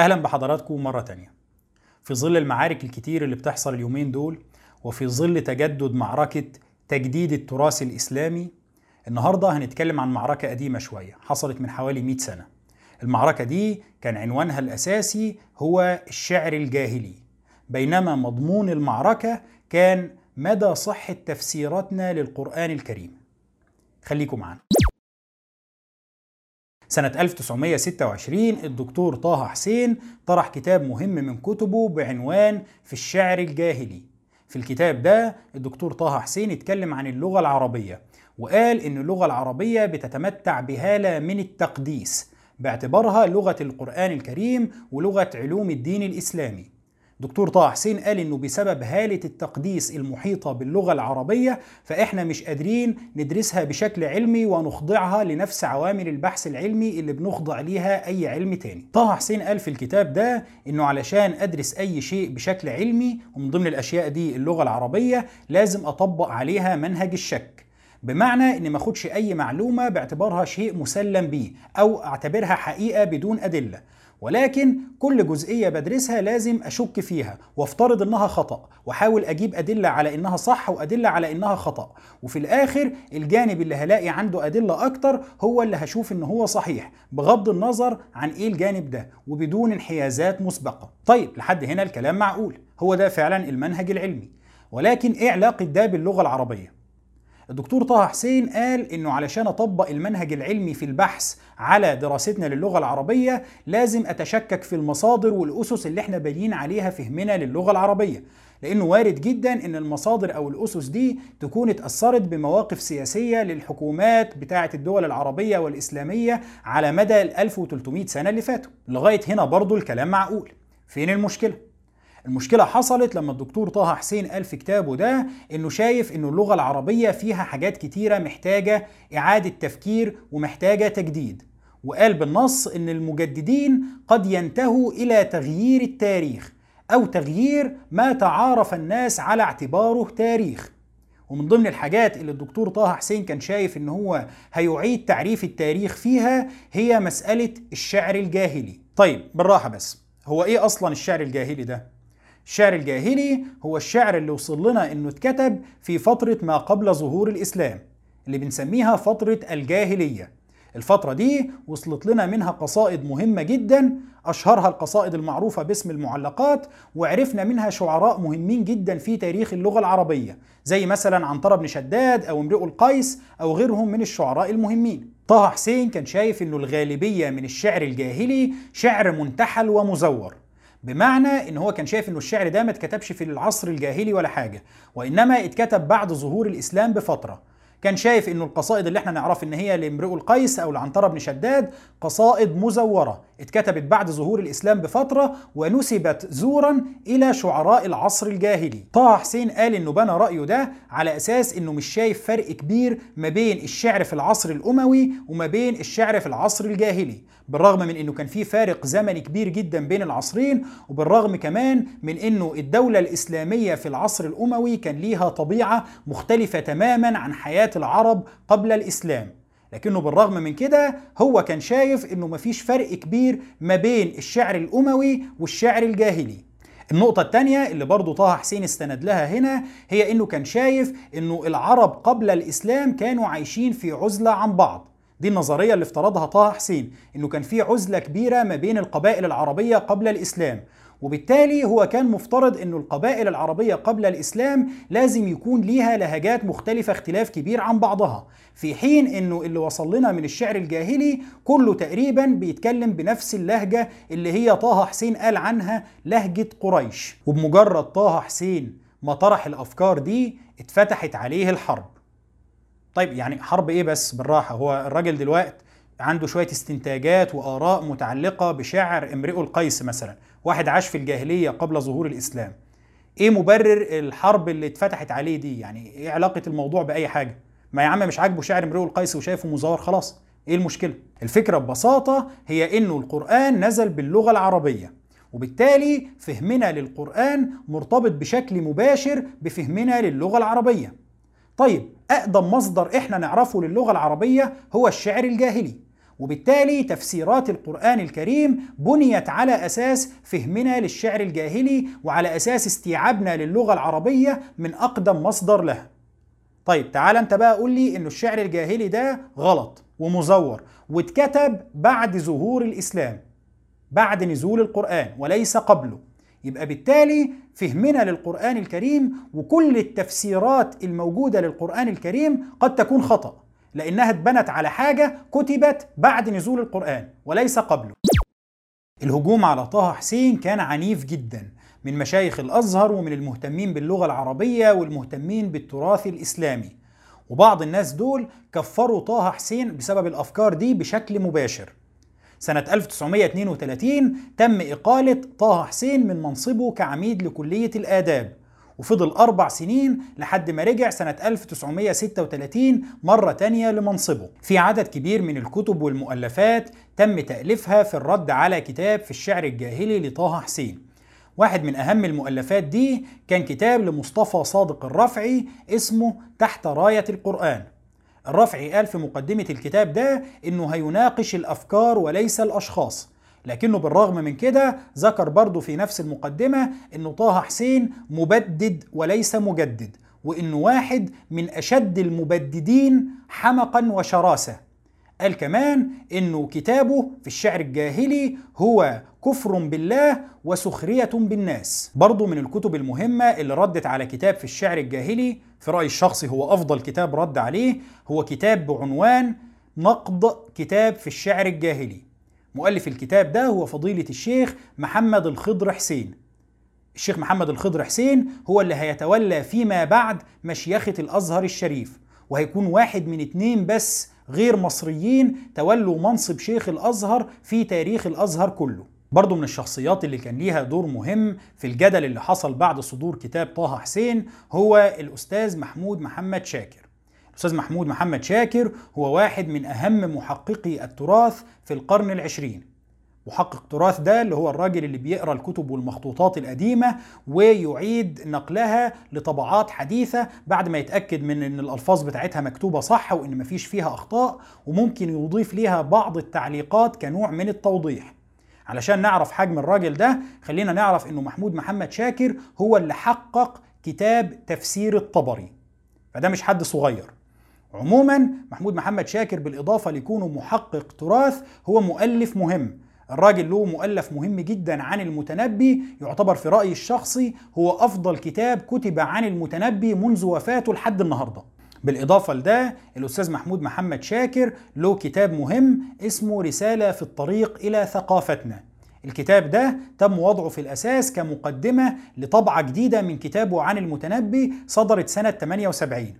أهلا بحضراتكم مرة تانية. في ظل المعارك الكتير اللي بتحصل اليومين دول وفي ظل تجدد معركة تجديد التراث الإسلامي النهاردة هنتكلم عن معركة قديمة شوية حصلت من حوالي 100 سنة. المعركة دي كان عنوانها الأساسي هو الشعر الجاهلي. بينما مضمون المعركة كان مدى صحة تفسيراتنا للقرآن الكريم. خليكم معانا. سنة 1926 الدكتور طه حسين طرح كتاب مهم من كتبه بعنوان في الشعر الجاهلي. في الكتاب ده الدكتور طه حسين اتكلم عن اللغة العربية وقال إن اللغة العربية بتتمتع بهالة من التقديس باعتبارها لغة القرآن الكريم ولغة علوم الدين الإسلامي. دكتور طه حسين قال إنه بسبب هالة التقديس المحيطة باللغة العربية فإحنا مش قادرين ندرسها بشكل علمي ونخضعها لنفس عوامل البحث العلمي اللي بنخضع ليها أي علم تاني. طه حسين قال في الكتاب ده إنه علشان أدرس أي شيء بشكل علمي ومن ضمن الأشياء دي اللغة العربية لازم أطبق عليها منهج الشك. بمعنى ان ما أخدش أي معلومة باعتبارها شيء مسلم بيه أو أعتبرها حقيقة بدون أدلة. ولكن كل جزئية بدرسها لازم أشك فيها وافترض إنها خطأ وأحاول أجيب أدلة على إنها صح وأدلة على إنها خطأ. وفي الآخر الجانب اللي هلاقي عنده أدلة أكتر هو اللي هشوف إن هو صحيح بغض النظر عن إيه الجانب ده وبدون انحيازات مسبقة. طيب لحد هنا الكلام معقول هو ده فعلا المنهج العلمي. ولكن إيه علاقه ده باللغة العربية. الدكتور طه حسين قال إنه علشان أطبق المنهج العلمي في البحث على دراستنا للغة العربية لازم أتشكك في المصادر والأسس اللي إحنا بانيين عليها فهمنا للغة العربية. لأنه وارد جدا إن المصادر أو الأسس دي تكون اتأثرت بمواقف سياسية للحكومات بتاعة الدول العربية والإسلامية على مدى ال 1300 سنة اللي فاتوا. لغاية هنا برضو الكلام معقول. فين المشكلة؟ المشكلة حصلت لما الدكتور طه حسين قال في كتابه ده إنه شايف إنه اللغة العربية فيها حاجات كتيرة محتاجة إعادة تفكير ومحتاجة تجديد. وقال بالنص إن المجددين قد ينتهوا إلى تغيير التاريخ أو تغيير ما تعارف الناس على اعتباره تاريخ. ومن ضمن الحاجات اللي الدكتور طه حسين كان شايف إن هو هيعيد تعريف التاريخ فيها هي مسألة الشعر الجاهلي. طيب بالراحة بس هو إيه أصلا الشعر الجاهلي ده؟ الشعر الجاهلي هو الشعر اللي وصل لنا إنه اتكتب في فترة ما قبل ظهور الإسلام اللي بنسميها فترة الجاهلية. الفترة دي وصلت لنا منها قصائد مهمة جدا أشهرها القصائد المعروفة باسم المعلقات وعرفنا منها شعراء مهمين جدا في تاريخ اللغة العربية زي مثلا عنترة بن شداد أو امرئ القيس أو غيرهم من الشعراء المهمين. طه حسين كان شايف أنه الغالبية من الشعر الجاهلي شعر منتحل ومزور. بمعنى إن هو كان شايف إنه الشعر ده ما اتكتبش في العصر الجاهلي ولا حاجة وإنما اتكتب بعد ظهور الإسلام بفترة. كان شايف إنه القصائد اللي إحنا نعرف إن هي لامرئ القيس أو لعنترة بن شداد قصائد مزورة. اتكتبت بعد ظهور الإسلام بفترة ونسبت زورا إلى شعراء العصر الجاهلي. طه حسين قال إنه بنى رأيه ده على أساس إنه مش شايف فرق كبير ما بين الشعر في العصر الأموي وما بين الشعر في العصر الجاهلي. بالرغم من إنه كان في فارق زمني كبير جدا بين العصرين وبالرغم كمان من إنه الدولة الإسلامية في العصر الأموي كان ليها طبيعة مختلفة تماما عن العرب قبل الإسلام. لكنه بالرغم من كده هو كان شايف إنه مفيش فرق كبير ما بين الشعر الأموي والشعر الجاهلي. النقطة الثانية اللي برضو طه حسين استند لها هنا هي إنه كان شايف إنه العرب قبل الإسلام كانوا عايشين في عزلة عن بعض. دي النظرية اللي افترضها طه حسين إنه كان في عزلة كبيرة ما بين القبائل العربية قبل الإسلام. وبالتالي هو كان مفترض إنه القبائل العربية قبل الإسلام لازم يكون ليها لهجات مختلفة اختلاف كبير عن بعضها. في حين إنه اللي وصل لنا من الشعر الجاهلي كله تقريبا بيتكلم بنفس اللهجة اللي هي طه حسين قال عنها لهجة قريش. وبمجرد طه حسين ما طرح الأفكار دي اتفتحت عليه الحرب. طيب يعني حرب إيه بس؟ بالراحة هو الراجل دلوقتي عنده شوية استنتاجات وآراء متعلقة بشعر امرئ القيس مثلا. واحد عاش في الجاهلية قبل ظهور الإسلام. إيه مبرر الحرب اللي اتفتحت عليه دي؟ يعني إيه علاقة الموضوع بأي حاجة؟ ما يا عم مش عاجبه شعر امرئ القيس وشايفه مزور خلاص. إيه المشكلة؟ الفكرة ببساطة هي إنه القرآن نزل باللغة العربية وبالتالي فهمنا للقرآن مرتبط بشكل مباشر بفهمنا للغة العربية. طيب أقدم مصدر إحنا نعرفه للغة العربية هو الشعر الجاهلي. وبالتالي تفسيرات القرآن الكريم بنيت على أساس فهمنا للشعر الجاهلي وعلى أساس استيعابنا للغة العربية من أقدم مصدر لها. طيب تعال أنت بقى قول لي إنه الشعر الجاهلي ده غلط ومزور واتكتب بعد ظهور الإسلام بعد نزول القرآن وليس قبله. يبقى بالتالي فهمنا للقرآن الكريم وكل التفسيرات الموجودة للقرآن الكريم قد تكون خطأ. لأنها اتبنت على حاجة كتبت بعد نزول القرآن وليس قبله. الهجوم على طه حسين كان عنيف جدا من مشايخ الأزهر ومن المهتمين باللغة العربية والمهتمين بالتراث الإسلامي. وبعض الناس دول كفروا طه حسين بسبب الأفكار دي بشكل مباشر. سنة 1932 تم إقالة طه حسين من منصبه كعميد لكلية الآداب. وفضل أربع سنين لحد ما رجع سنة 1936 مرة تانية لمنصبه. في عدد كبير من الكتب والمؤلفات تم تأليفها في الرد على كتاب في الشعر الجاهلي لطه حسين. واحد من أهم المؤلفات دي كان كتاب لمصطفى صادق الرفعي اسمه تحت راية القرآن. الرفعي قال في مقدمة الكتاب ده إنه هيناقش الأفكار وليس الأشخاص. لكنه بالرغم من كده ذكر برضه في نفس المقدمة إنه طه حسين مبدد وليس مجدد وإنه واحد من أشد المبددين حمقا وشراسة. قال كمان إنه كتابه في الشعر الجاهلي هو كفر بالله وسخرية بالناس. برضه من الكتب المهمة اللي ردت على كتاب في الشعر الجاهلي في رأيي الشخصي هو أفضل كتاب رد عليه هو كتاب بعنوان نقد كتاب في الشعر الجاهلي. مؤلف الكتاب ده هو فضيلة الشيخ محمد الخضر حسين. الشيخ محمد الخضر حسين هو اللي هيتولى فيما بعد مشيخة الأزهر الشريف وهيكون واحد من اتنين بس غير مصريين تولوا منصب شيخ الأزهر في تاريخ الأزهر كله. برضه من الشخصيات اللي كان ليها دور مهم في الجدل اللي حصل بعد صدور كتاب طه حسين هو الأستاذ محمود محمد شاكر. الأستاذ محمود محمد شاكر هو واحد من أهم محققي التراث في القرن العشرين. محقق تراث ده اللي هو الراجل اللي بيقرأ الكتب والمخطوطات القديمة ويعيد نقلها لطبعات حديثة بعد ما يتأكد من إن الألفاظ بتاعتها مكتوبة صح وإن مفيش فيها أخطاء وممكن يضيف ليها بعض التعليقات كنوع من التوضيح. علشان نعرف حجم الراجل ده خلينا نعرف إنه محمود محمد شاكر هو اللي حقق كتاب تفسير الطبري. فده مش حد صغير. عموما محمود محمد شاكر بالإضافة لكونه محقق تراث هو مؤلف مهم. الراجل له مؤلف مهم جدا عن المتنبي يعتبر في رأيي الشخصي هو أفضل كتاب كتب عن المتنبي منذ وفاته لحد النهارده. بالإضافة لده الأستاذ محمود محمد شاكر له كتاب مهم اسمه رسالة في الطريق إلى ثقافتنا. الكتاب ده تم وضعه في الأساس كمقدمة لطبعة جديدة من كتابه عن المتنبي صدرت سنة 78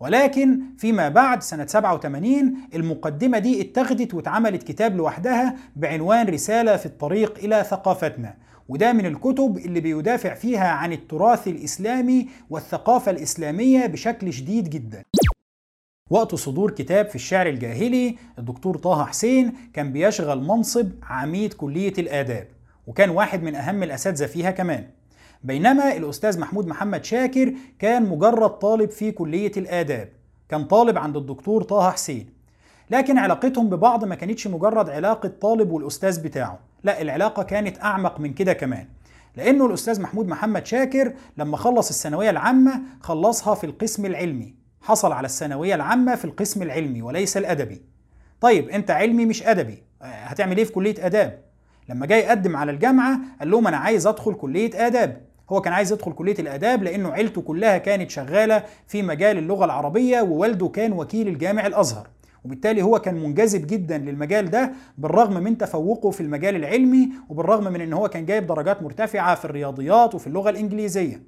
ولكن فيما بعد سنة 87 المقدمة دي اتخذت واتعملت كتاب لوحدها بعنوان رسالة في الطريق إلى ثقافتنا وده من الكتب اللي بيدافع فيها عن التراث الإسلامي والثقافة الإسلامية بشكل شديد جدا. وقت صدور كتاب في الشعر الجاهلي الدكتور طه حسين كان بيشغل منصب عميد كلية الآداب وكان واحد من أهم الأساتذة فيها كمان. بينما الأستاذ محمود محمد شاكر كان مجرد طالب في كلية الآداب كان طالب عند الدكتور طه حسين. لكن علاقتهم ببعض ما كانتش مجرد علاقة طالب والأستاذ بتاعه لا العلاقة كانت أعمق من كده كمان. لأنه الأستاذ محمود محمد شاكر لما خلص الثانوية العامة خلصها في القسم العلمي. حصل على الثانوية العامة في القسم العلمي وليس الأدبي. طيب أنت علمي مش أدبي. هتعمل إيه في كلية آداب؟ لما جاي يقدم على الجامعة قال لهم أنا عايز أدخل كلية آداب. هو كان عايز يدخل كلية الآداب لأنه عيلته كلها كانت شغالة في مجال اللغة العربية ووالده كان وكيل الجامع الأزهر. وبالتالي هو كان منجذب جدا للمجال ده بالرغم من تفوقه في المجال العلمي وبالرغم من إن هو كان جايب درجات مرتفعة في الرياضيات وفي اللغة الإنجليزية.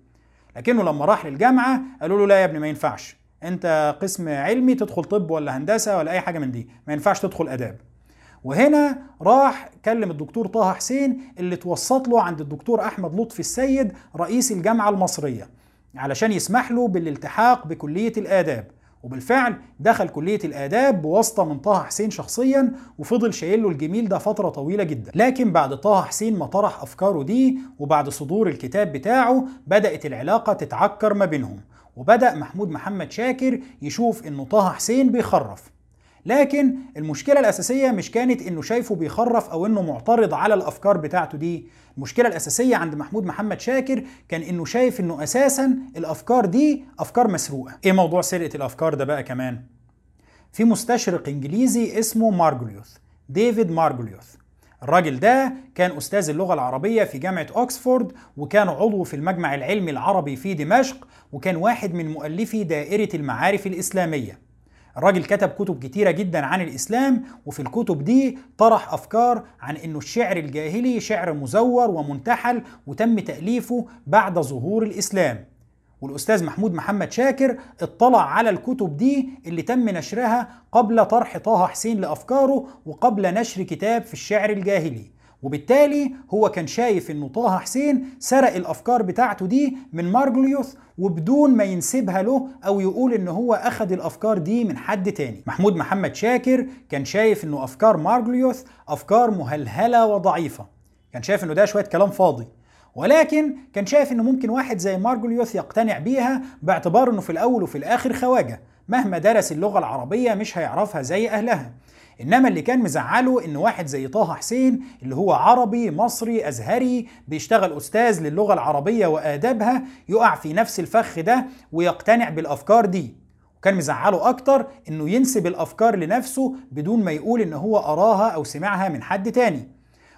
لكنه لما راح للجامعة قالوا له لا يا ابني ما ينفعش. أنت قسم علمي تدخل طب ولا هندسة ولا أي حاجة من دي. ما ينفعش تدخل آداب. وهنا راح كلم الدكتور طه حسين اللي توسط له عند الدكتور أحمد لطفي السيد رئيس الجامعة المصرية علشان يسمح له بالالتحاق بكلية الآداب. وبالفعل دخل كلية الآداب بواسطة من طه حسين شخصيا وفضل شايل له الجميل ده فترة طويلة جدا. لكن بعد طه حسين ما طرح أفكاره دي وبعد صدور الكتاب بتاعه بدأت العلاقة تتعكر ما بينهم. وبدأ محمود محمد شاكر يشوف إنه طه حسين بيخرف. لكن المشكلة الأساسية مش كانت إنه شايفه بيخرف أو إنه معترض على الأفكار بتاعته دي. المشكلة الأساسية عند محمود محمد شاكر كان إنه شايف إنه أساسا الأفكار دي أفكار مسروقة. إيه موضوع سرقة الأفكار ده بقى كمان؟ في مستشرق إنجليزي اسمه مارجوليوث ديفيد مارجوليوث. الراجل ده كان أستاذ اللغة العربية في جامعة أكسفورد وكان عضو في المجمع العلمي العربي في دمشق وكان واحد من مؤلفي دائرة المعارف الإسلامية. الراجل كتب كتب كتيرة جدا عن الإسلام وفي الكتب دي طرح أفكار عن أنه الشعر الجاهلي شعر مزور ومنتحل وتم تأليفه بعد ظهور الإسلام. والأستاذ محمود محمد شاكر اطلع على الكتب دي اللي تم نشرها قبل طرح طه حسين لأفكاره وقبل نشر كتاب في الشعر الجاهلي. وبالتالي هو كان شايف إنه طه حسين سرق الأفكار بتاعته دي من مارجليوث وبدون ما ينسبها له أو يقول إن هو اخذ الأفكار دي من حد تاني. محمود محمد شاكر كان شايف إنه أفكار مارجليوث أفكار مهلهلة وضعيفة. كان شايف إنه ده شوية كلام فاضي. ولكن كان شايف إنه ممكن واحد زي مارجوليوث يقتنع بيها باعتبار إنه في الأول وفي الآخر خواجة مهما درس اللغة العربية مش هيعرفها زي أهلها. إنما اللي كان مزعله إن واحد زي طه حسين اللي هو عربي مصري أزهري بيشتغل أستاذ للغة العربية وآدابها يقع في نفس الفخ ده ويقتنع بالأفكار دي. وكان مزعله أكتر إنه ينسب الأفكار لنفسه بدون ما يقول إن هو أراها أو سمعها من حد تاني.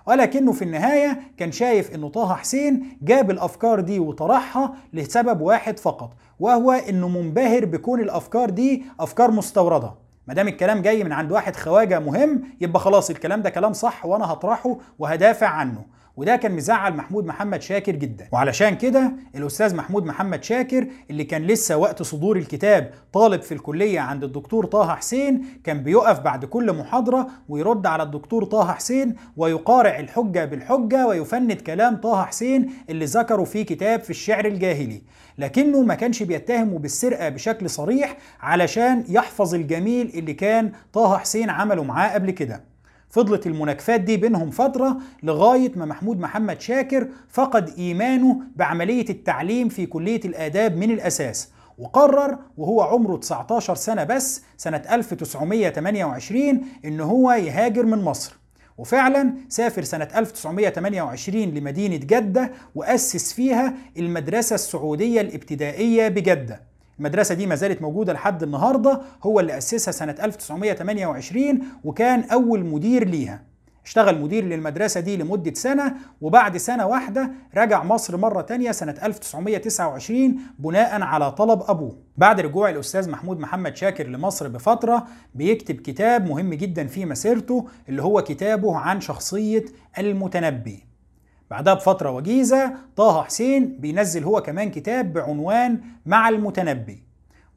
ولكنه في النهاية كان شايف إنه طه حسين جاب الأفكار دي وطرحها لسبب واحد فقط وهو إنه منبهر بكون الأفكار دي أفكار مستوردة. ما دام الكلام جاي من عند واحد خواجة مهم يبقى خلاص الكلام ده كلام صح وأنا هطرحه وهدافع عنه. وده كان مزعل محمود محمد شاكر جدا. وعلشان كده الأستاذ محمود محمد شاكر اللي كان لسه وقت صدور الكتاب طالب في الكلية عند الدكتور طه حسين كان بيقف بعد كل محاضرة ويرد على الدكتور طه حسين ويقارع الحجة بالحجة ويفند كلام طه حسين اللي ذكره في كتاب في الشعر الجاهلي. لكنه ما كانش بيتهمه بالسرقة بشكل صريح علشان يحفظ الجميل اللي كان طه حسين عمله معاه قبل كده. فضلت المناكفات دي بينهم فترة لغاية ما محمود محمد شاكر فقد إيمانه بعملية التعليم في كلية الآداب من الأساس وقرر وهو عمره 19 سنة بس سنة 1928 إن هو يهاجر من مصر. وفعلا سافر سنة 1928 لمدينة جدة وأسس فيها المدرسة السعودية الابتدائية بجدة. المدرسة دي ما زالت موجودة لحد النهاردة هو اللي أسسها سنة 1928 وكان أول مدير ليها. اشتغل مدير للمدرسة دي لمدة سنة وبعد سنة واحدة رجع مصر مرة تانية سنة 1929 بناء على طلب أبوه. بعد رجوع الأستاذ محمود محمد شاكر لمصر بفترة بيكتب كتاب مهم جدا في مسيرته اللي هو كتابه عن شخصية المتنبي. بعدها بفترة وجيزة طه حسين بينزل هو كمان كتاب بعنوان مع المتنبي.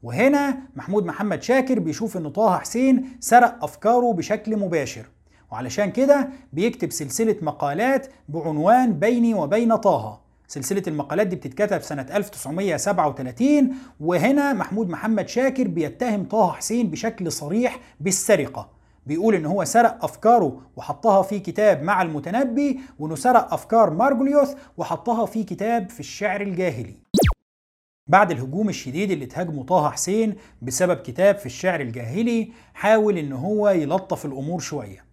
وهنا محمود محمد شاكر بيشوف إن طه حسين سرق أفكاره بشكل مباشر وعلشان كده بيكتب سلسلة مقالات بعنوان بيني وبين طه. سلسلة المقالات دي بتتكتب سنة 1937 وهنا محمود محمد شاكر بيتهم طه حسين بشكل صريح بالسرقة. بيقول إن هو سرق أفكاره وحطها في كتاب مع المتنبي وإنه سرق أفكار مارجوليوث وحطها في كتاب في الشعر الجاهلي. بعد الهجوم الشديد اللي تهاجمه طه حسين بسبب كتاب في الشعر الجاهلي حاول إن هو يلطف الأمور شوية.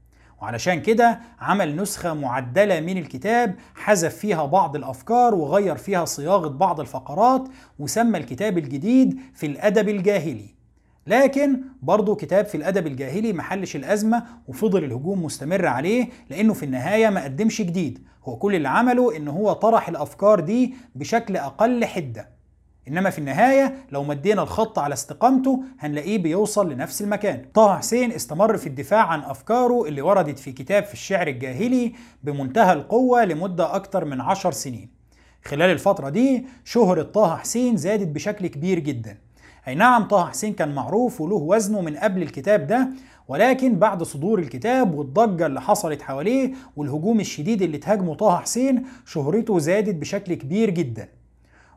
وعلشان كده عمل نسخة معدلة من الكتاب حذف فيها بعض الأفكار وغير فيها صياغة بعض الفقرات وسمى الكتاب الجديد في الأدب الجاهلي. لكن برضه كتاب في الأدب الجاهلي محلش الأزمة وفضل الهجوم مستمر عليه لأنه في النهاية ما قدمش جديد. هو كل اللي عمله إن هو طرح الأفكار دي بشكل أقل حدة. إنما في النهاية لو مدينا الخط على استقامته هنلاقيه بيوصل لنفس المكان. طه حسين استمر في الدفاع عن أفكاره اللي وردت في كتاب في الشعر الجاهلي بمنتهى القوة لمدة أكتر من عشر سنين. خلال الفترة دي شهرة طه حسين زادت بشكل كبير جداً. أي نعم طه حسين كان معروف وله وزنه من قبل الكتاب ده ولكن بعد صدور الكتاب والضجة اللي حصلت حواليه والهجوم الشديد اللي تهاجمه طه حسين شهرته زادت بشكل كبير جدا.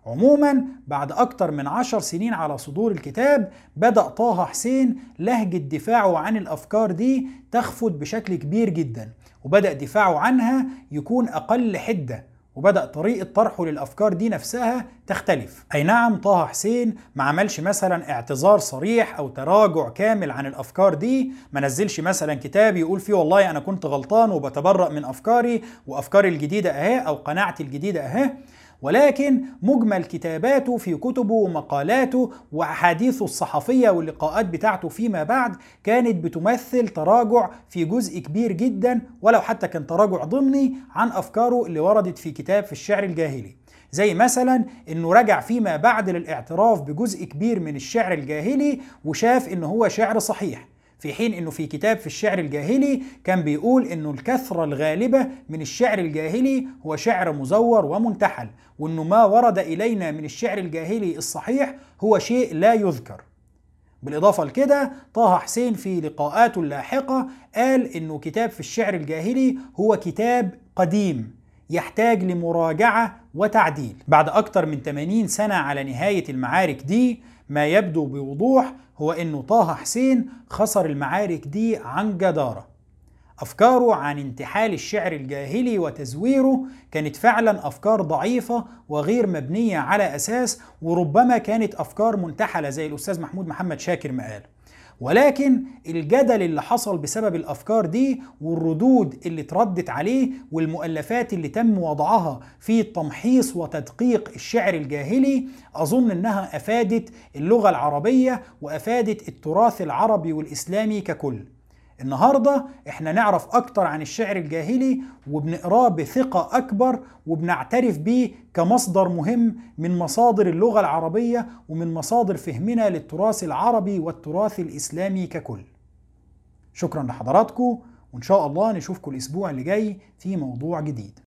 عموما بعد أكتر من عشر سنين على صدور الكتاب بدأ طه حسين لهجة دفاعه عن الأفكار دي تخفت بشكل كبير جدا وبدأ دفاعه عنها يكون أقل حدة. وبدأ طريقة طرحه للأفكار دي نفسها تختلف. أي نعم طه حسين ما عملش مثلا اعتذار صريح أو تراجع كامل عن الأفكار دي ما نزلش مثلا كتاب يقول فيه والله أنا كنت غلطان وبتبرأ من أفكاري وأفكاري الجديدة أهي أو قناعتي الجديدة أهي ولكن مجمل كتاباته في كتبه ومقالاته وأحاديثه الصحفية واللقاءات بتاعته فيما بعد كانت بتمثل تراجع في جزء كبير جدا ولو حتى كان تراجع ضمني عن أفكاره اللي وردت في كتاب في الشعر الجاهلي. زي مثلا إنه رجع فيما بعد للاعتراف بجزء كبير من الشعر الجاهلي وشاف إنه هو شعر صحيح. في حين إنه في كتاب في الشعر الجاهلي كان بيقول إنه الكثرة الغالبة من الشعر الجاهلي هو شعر مزور ومنتحل وإنه ما ورد إلينا من الشعر الجاهلي الصحيح هو شيء لا يذكر. بالإضافة لكده طه حسين في لقاءاته اللاحقة قال إنه كتاب في الشعر الجاهلي هو كتاب قديم يحتاج لمراجعة وتعديل. بعد أكثر من 80 سنة على نهاية المعارك دي ما يبدو بوضوح هو إنه طه حسين خسر المعارك دي عن جدارة. أفكاره عن انتحال الشعر الجاهلي وتزويره كانت فعلا أفكار ضعيفة وغير مبنية على أساس وربما كانت أفكار منتحلة زي الأستاذ محمود محمد شاكر ما قال. ولكن الجدل اللي حصل بسبب الأفكار دي والردود اللي اتردت عليه والمؤلفات اللي تم وضعها في تمحيص وتدقيق الشعر الجاهلي أظن إنها أفادت اللغة العربية وأفادت التراث العربي والإسلامي ككل. النهارده إحنا نعرف أكتر عن الشعر الجاهلي وبنقراه بثقة أكبر وبنعترف بيه كمصدر مهم من مصادر اللغة العربية ومن مصادر فهمنا للتراث العربي والتراث الإسلامي ككل. شكرا لحضراتكم وإن شاء الله نشوفكم الأسبوع اللي جاي في موضوع جديد.